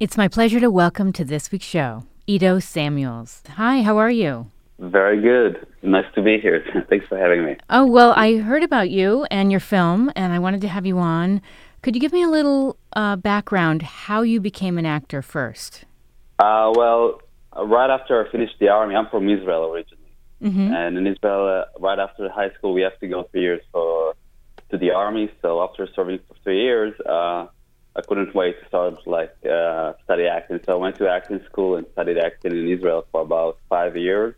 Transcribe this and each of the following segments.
It's my pleasure to welcome to this week's show Ido Samuels. Hi, how are you? Very good. Nice to be here. Thanks for having me. Oh, well, I heard about you and your film, and I wanted to have you on. Could you give me a little uh, background how you became an actor first? Uh, well, right after I finished the army, I'm from Israel originally. Mm-hmm. And in Israel, uh, right after high school, we have to go three years for to the army. So after serving for three years, uh, I couldn't wait to start like uh, study acting. So I went to acting school and studied acting in Israel for about five years.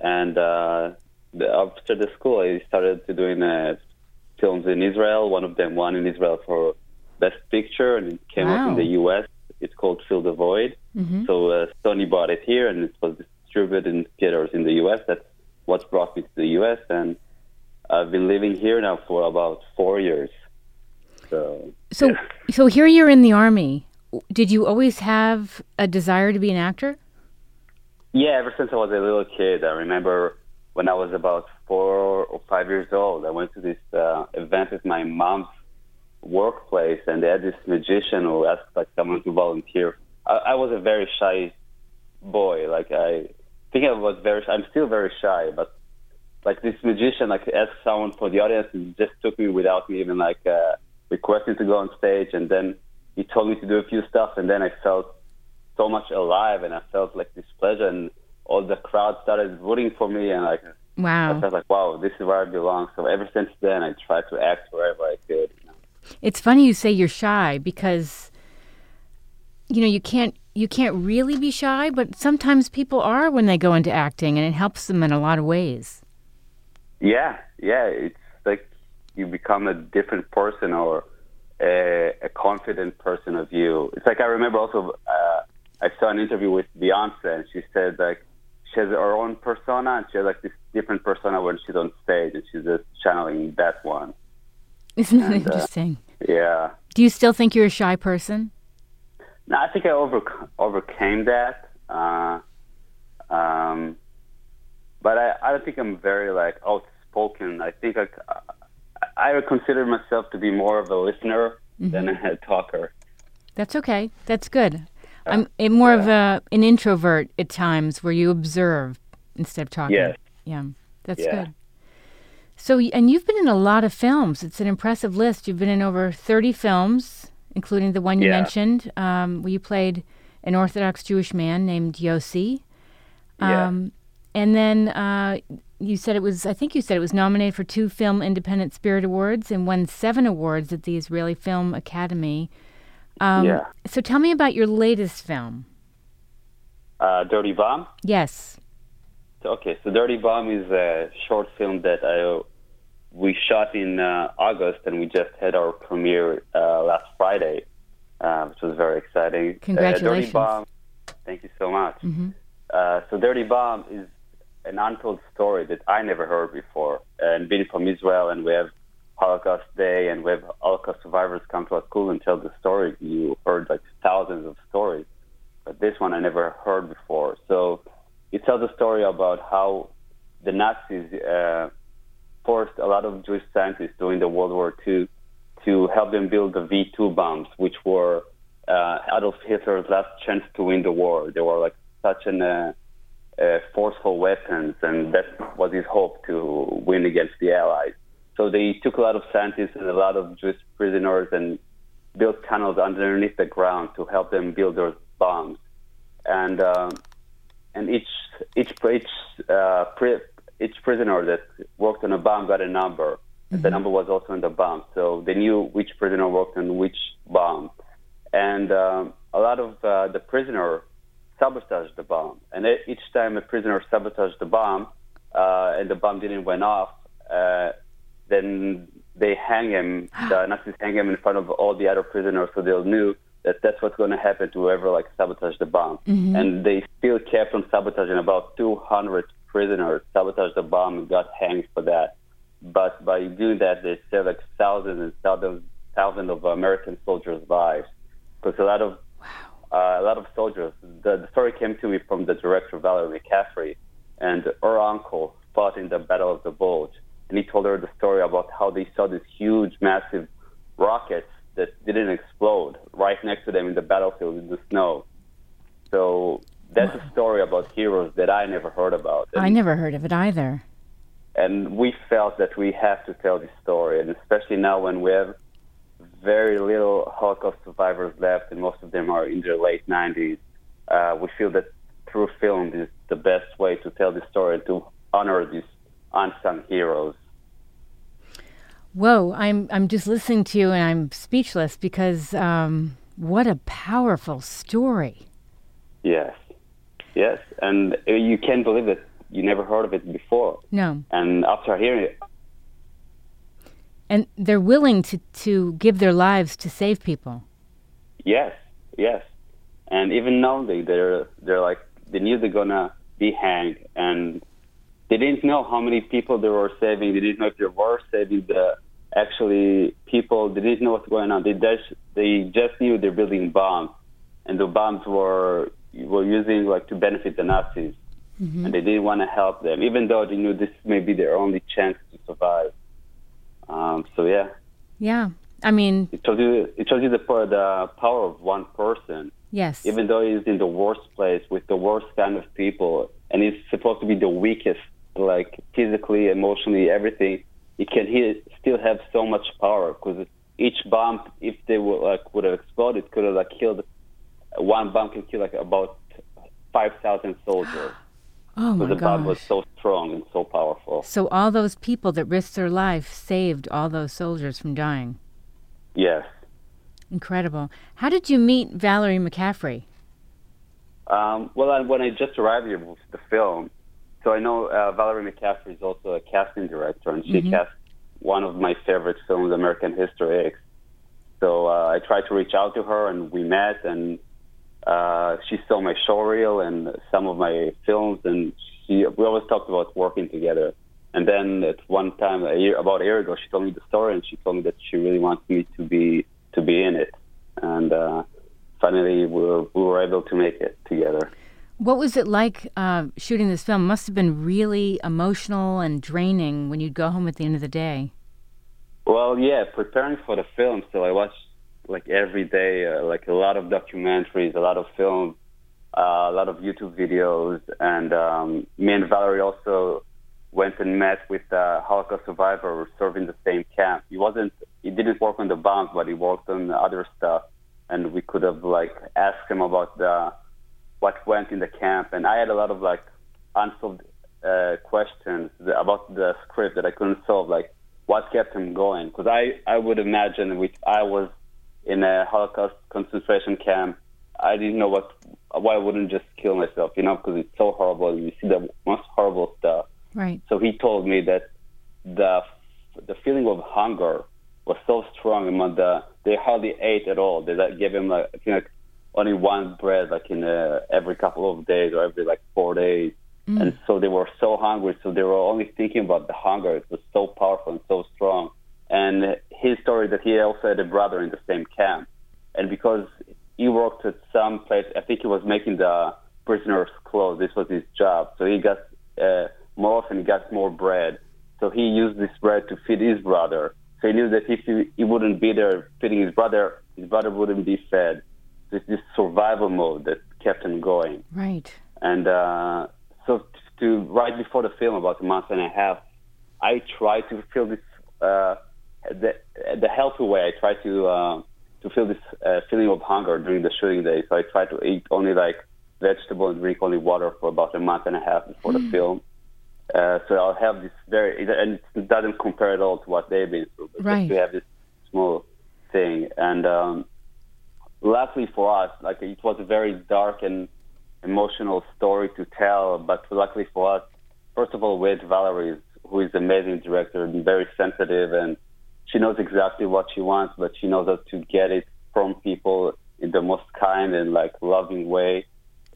And uh, the, after the school, I started to doing uh, films in Israel. One of them won in Israel for Best Picture, and it came wow. out in the U.S. It's called Fill the Void. Mm-hmm. So uh, Sony bought it here, and it was distributed in theaters in the U.S. That's what brought me to the U.S. And I've been living here now for about four years. So, so, yeah. so here you're in the army. Did you always have a desire to be an actor? Yeah, ever since I was a little kid. I remember when I was about four or five years old. I went to this uh, event at my mom's workplace, and they had this magician who asked like someone to volunteer. I, I was a very shy boy. Like I think I was very. I'm still very shy, but like this magician like asked someone for the audience and just took me without me even like uh, requesting to go on stage, and then he told me to do a few stuff, and then I felt so much alive, and I felt like this pleasure, and all the crowd started voting for me, and like wow, I felt like wow, this is where I belong. So ever since then, I try to act wherever I could. You know? It's funny you say you're shy because you know you can't you can't really be shy, but sometimes people are when they go into acting, and it helps them in a lot of ways. Yeah, yeah, it's you become a different person or a, a confident person of you. It's like I remember also. Uh, I saw an interview with Beyonce, and she said like she has her own persona, and she has like this different persona when she's on stage, and she's just channeling that one. Isn't that and, uh, interesting? Uh, yeah. Do you still think you're a shy person? No, I think I over, overcame that. Uh, um, but I, I don't think I'm very like outspoken. I think I, I consider myself to be more of a listener mm-hmm. than a talker. That's okay. That's good. I'm more yeah. of a an introvert at times, where you observe instead of talking. Yes. Yeah, that's yeah. good. So, and you've been in a lot of films. It's an impressive list. You've been in over 30 films, including the one you yeah. mentioned, um, where you played an Orthodox Jewish man named Yossi. Um, yeah. And then uh, you said it was, I think you said it was nominated for two Film Independent Spirit Awards and won seven awards at the Israeli Film Academy. Um, yeah. So tell me about your latest film. Uh, Dirty Bomb? Yes. Okay, so Dirty Bomb is a short film that I we shot in uh, August, and we just had our premiere uh, last Friday, uh, which was very exciting. Congratulations! Dirty Bomb. Thank you so much. Mm-hmm. Uh, so Dirty Bomb is an untold story that I never heard before, and being from Israel, and we have Holocaust Day, and we have Holocaust survivors come to our school and tell the story. You heard like thousands of stories, but this one I never heard before. So it tells a story about how the Nazis uh, forced a lot of Jewish scientists during the World War II to help them build the V2 bombs, which were uh, Adolf Hitler's last chance to win the war. They were like such an uh, uh, forceful weapons, and that was his hope to win against the Allies. So they took a lot of scientists and a lot of Jewish prisoners and built tunnels underneath the ground to help them build those bombs. And uh, and each each each uh, pri- each prisoner that worked on a bomb got a number. Mm-hmm. The number was also in the bomb, so they knew which prisoner worked on which bomb. And um, a lot of uh, the prisoner sabotaged the bomb. And each time a prisoner sabotaged the bomb, uh, and the bomb didn't went off, uh, then they hang him, the Nazis hang him in front of all the other prisoners so they knew that that's what's going to happen to whoever like sabotage the bomb. Mm-hmm. And they still kept on sabotaging about 200 prisoners, sabotaged the bomb and got hanged for that. But by doing that, they saved like thousands and thousands, thousands of American soldiers' lives. Because a lot of uh, a lot of soldiers. The, the story came to me from the director Valerie McCaffrey, and her uncle fought in the Battle of the Bulge and he told her the story about how they saw these huge, massive rockets that didn't explode right next to them in the battlefield in the snow. So that's a story about heroes that I never heard about. And, I never heard of it either. And we felt that we have to tell this story, and especially now when we have very little Holocaust survivors left, and most of them are in their late 90s. Uh, we feel that through film is the best way to tell the story and to honor these unsung heroes. Whoa, I'm I'm just listening to you and I'm speechless because um, what a powerful story. Yes, yes, and you can't believe that you never heard of it before. No. And after hearing it, and they're willing to to give their lives to save people. Yes, yes, and even now they they're they're like they knew they're gonna be hanged and they didn't know how many people they were saving. They didn't know if they were saving the actually people. They didn't know what's going on. They just they just knew they're building bombs, and the bombs were were using like to benefit the Nazis, mm-hmm. and they didn't want to help them, even though they knew this may be their only chance to survive. Um, so yeah. Yeah, I mean, it shows you it shows you the the power of one person. Yes. Even though he's in the worst place with the worst kind of people, and he's supposed to be the weakest like physically, emotionally, everything, he can he still have so much power because each bomb, if they would like would have exploded, could have like killed. One bomb can kill like about five thousand soldiers. Oh my the gosh. bomb was so strong and so powerful. So all those people that risked their life saved all those soldiers from dying. Yes. Incredible. How did you meet Valerie McCaffrey? Um, well, when I just arrived here with the film, so I know uh, Valerie McCaffrey is also a casting director, and she mm-hmm. cast one of my favorite films, American History X. So uh, I tried to reach out to her, and we met, and uh, she saw my show reel and some of my films, and she we always talked about working together. And then at one time, a year about a year ago, she told me the story, and she told me that she really wants me to be to be in it. And uh, finally, we were, we were able to make it together. What was it like uh, shooting this film? Must have been really emotional and draining when you'd go home at the end of the day. Well, yeah, preparing for the film. So I watched like every day, uh, like a lot of documentaries, a lot of films, uh, a lot of YouTube videos, and um, me and Valerie also went and met with a Holocaust survivor serving the same camp. He wasn't, he didn't work on the bombs, but he worked on other stuff, and we could have like asked him about the what went in the camp, and I had a lot of like unsolved uh, questions about the script that I couldn't solve, like what kept him going. Because I I would imagine if I was in a Holocaust concentration camp, I didn't know what why I wouldn't just kill myself, you know, because it's so horrible. You see the most horrible stuff. Right. So he told me that the the feeling of hunger was so strong among the they hardly ate at all. They like, gave him like I think like only one bread like in uh, every couple of days or every like four days. Mm. And so they were so hungry, so they were only thinking about the hunger. It was so powerful and so strong. And his story that he also had a brother in the same camp, and because he worked at some place, I think he was making the prisoners' clothes. This was his job, so he got uh, more often he got more bread. So he used this bread to feed his brother. So he knew that if he, he wouldn't be there feeding his brother, his brother wouldn't be fed this, this survival mode that kept him going. Right. And uh, so to right before the film, about a month and a half, I tried to feel this uh, the the healthy way. I try to uh, to feel this uh, feeling of hunger during the shooting day. So I try to eat only like vegetable and drink only water for about a month and a half before mm. the film. Uh, so I'll have this very, and it doesn't compare at all to what they've been through. But right. We have this small thing, and um, luckily for us, like it was a very dark and emotional story to tell. But luckily for us, first of all, with Valerie, who is an amazing director and very sensitive, and she knows exactly what she wants, but she knows how to get it from people in the most kind and like loving way.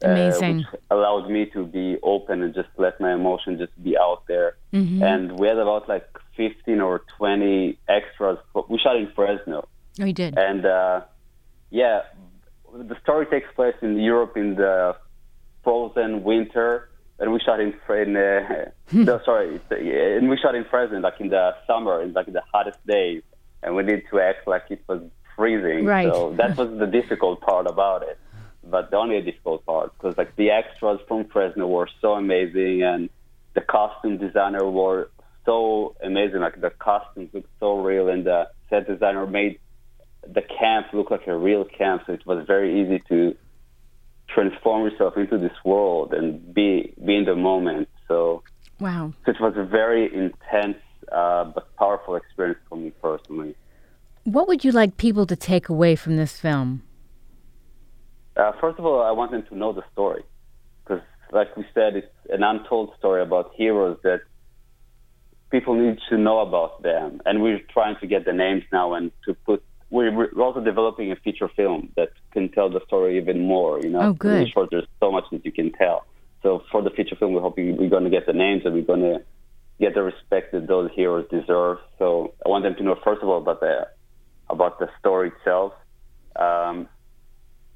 Uh, amazing. Uh, which allowed me to be open and just let my emotion just be out there. Mm-hmm. And we had about like 15 or 20 extras. We shot in Fresno. Oh, you did. And uh, yeah, the story takes place in Europe in the frozen winter, and we shot in in uh, no sorry, and we shot in Fresno like in the summer, in like the hottest days, and we need to act like it was freezing. Right. So that was the difficult part about it. But the only difficult part, because like the extras from Fresno were so amazing, and the costume designer were so amazing. Like the costumes looked so real, and the set designer made the camp look like a real camp. So it was very easy to transform yourself into this world and be be in the moment. So wow, so it was a very intense uh, but powerful experience for me personally. What would you like people to take away from this film? Uh, first of all, I want them to know the story because, like we said, it's an untold story about heroes that people need to know about them, and we're trying to get the names now and to put. We're, also developing a feature film that can tell the story even more. You know, oh, good. In short, there's so much that you can tell. So for the feature film, we're hoping we're going to get the names and we're going to get the respect that those heroes deserve. So I want them to know first of all about the about the story itself. Um,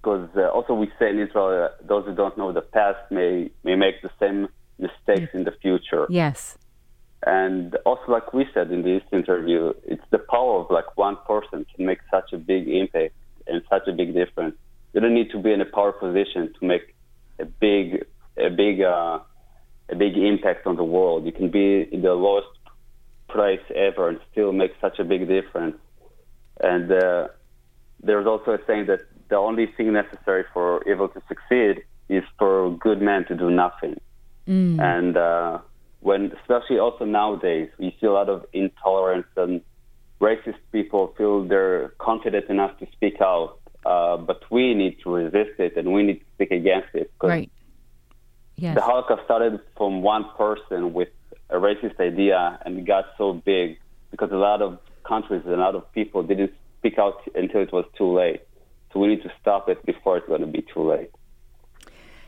because uh, also we say in Israel, uh, those who don't know the past may may make the same mistakes in the future. Yes. And also, like we said in this interview, it's the power of like one person can make such a big impact and such a big difference. You don't need to be in a power position to make a big, a big, uh, a big impact on the world. You can be in the lowest place ever and still make such a big difference. And uh, there's also a saying that the only thing necessary for evil to succeed is for good men to do nothing. Mm. And uh, when, especially also nowadays, we see a lot of intolerance and racist people feel they're confident enough to speak out. Uh, but we need to resist it and we need to speak against it. Right. Yes. The Holocaust started from one person with a racist idea and got so big because a lot of countries and a lot of people didn't speak out until it was too late. So we need to stop it before it's going to be too late.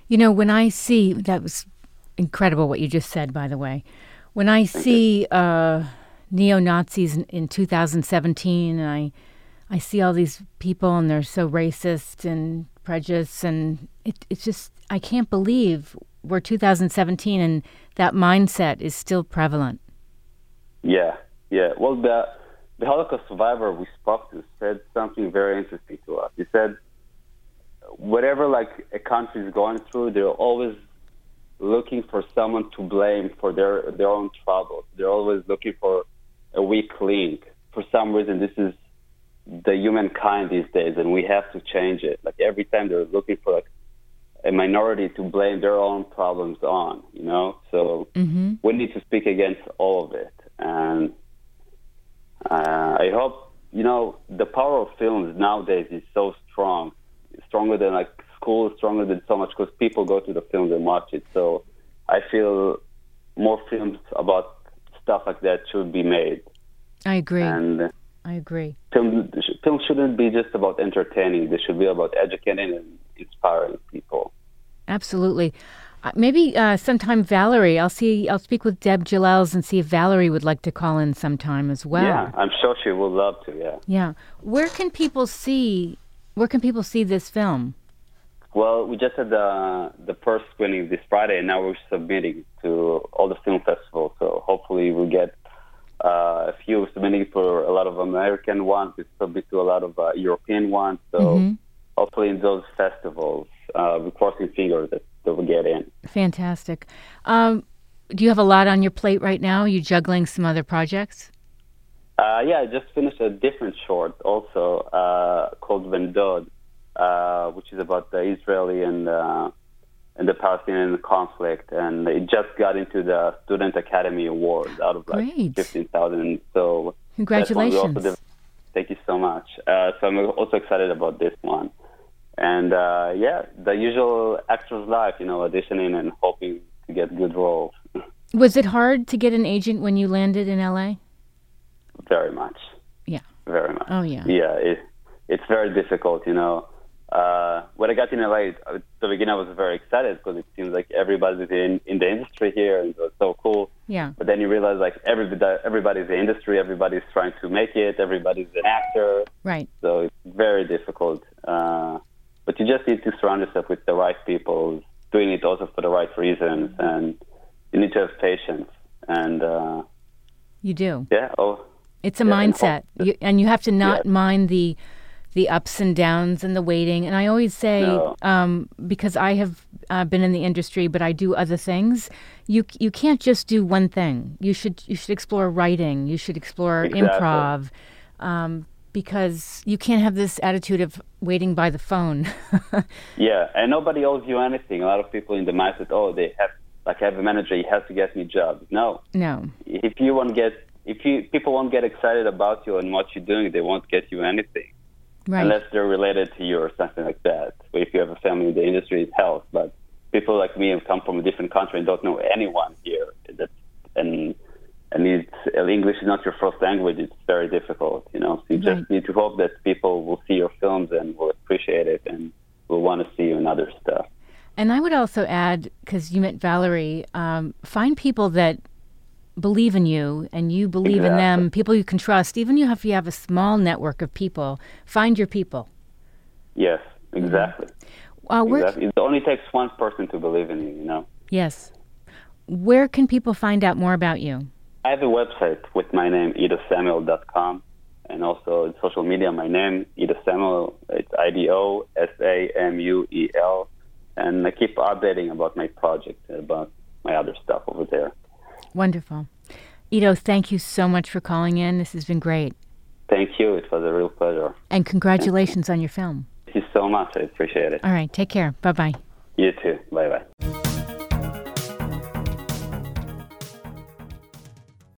You know, when I see that was incredible what you just said, by the way. When I Thank see uh, neo Nazis in, in 2017, and I I see all these people and they're so racist and prejudiced, and it, it's just I can't believe we're 2017 and that mindset is still prevalent. Yeah, yeah. Well, the the Holocaust survivor we spoke to said something very interesting to us. He said, whatever like a country is going through, they're always looking for someone to blame for their their own troubles. They're always looking for a weak link. For some reason, this is the humankind these days, and we have to change it. Like every time they're looking for like a minority to blame their own problems on, you know. So mm-hmm. we need to speak against all of it, and uh, I hope you know the power of films nowadays is so strong, stronger than like school, stronger than so much because people go to the films and watch it. So I feel more films about stuff like that should be made. I agree. And I agree. Film, film shouldn't be just about entertaining. They should be about educating and inspiring people. Absolutely. Uh, maybe uh, sometime Valerie. I'll see. I'll speak with Deb Jalels and see if Valerie would like to call in sometime as well. Yeah, I'm sure she would love to. Yeah. Yeah. Where can people see? Where can people see this film? Well, we just had the the first screening this Friday, and now we're submitting to all the film festivals. So hopefully, we'll get uh, a few submitting for a lot of American ones. We submit to a lot of uh, European ones. So mm-hmm. hopefully, in those festivals, uh, we're crossing fingers that they will get in. Fantastic. Um, do you have a lot on your plate right now? Are you juggling some other projects? Uh, yeah, I just finished a different short also uh, called Vendod, uh, which is about the Israeli and uh, and the Palestinian conflict, and it just got into the Student Academy Award out of like Great. fifteen thousand. So congratulations! Thank you so much. Uh, so I'm also excited about this one, and uh, yeah, the usual actor's life, you know, auditioning and hoping to get good roles. Was it hard to get an agent when you landed in LA? Very much. Yeah. Very much. Oh yeah. Yeah, it, it's very difficult, you know. Uh, when I got in LA, at the beginning I was very excited because it seems like everybody's in, in the industry here and it was so cool. Yeah. But then you realize like everybody, everybody's in the industry, everybody's trying to make it, everybody's an actor. Right. So it's very difficult. Uh, but you just need to surround yourself with the right people, doing it also for the right reasons, and you need to have patience. And uh, you do. Yeah. Oh. It's a yeah, mindset, and, you, and you have to not mind the the ups and downs and the waiting. And I always say, no. um, because I have uh, been in the industry, but I do other things. You you can't just do one thing. You should you should explore writing. You should explore exactly. improv. Um, because you can't have this attitude of waiting by the phone. yeah, and nobody owes you anything. A lot of people in the mindset, oh, they have like I have a manager, he has to get me a job. No, no. If you won't get, if you people won't get excited about you and what you're doing, they won't get you anything. Right. Unless they're related to you or something like that. If you have a family in the industry, it helps. But people like me have come from a different country and don't know anyone here. That, and and it's, English is not your first language. It's very difficult, you know. So you right. just need to hope that people will see your films and will appreciate it and will want to see you in other stuff. And I would also add, because you met Valerie, um, find people that believe in you and you believe exactly. in them, people you can trust. Even if you have a small network of people, find your people. Yes, exactly. Uh, exactly. It only takes one person to believe in you, you know. Yes. Where can people find out more about you? I have a website with my name, idosamuel.com, and also in social media, my name, Ido Samuel. It's I D O S A M U E L. And I keep updating about my project, about my other stuff over there. Wonderful. Ido, thank you so much for calling in. This has been great. Thank you. It was a real pleasure. And congratulations on your film. Thank you so much. I appreciate it. All right. Take care. Bye bye. You too.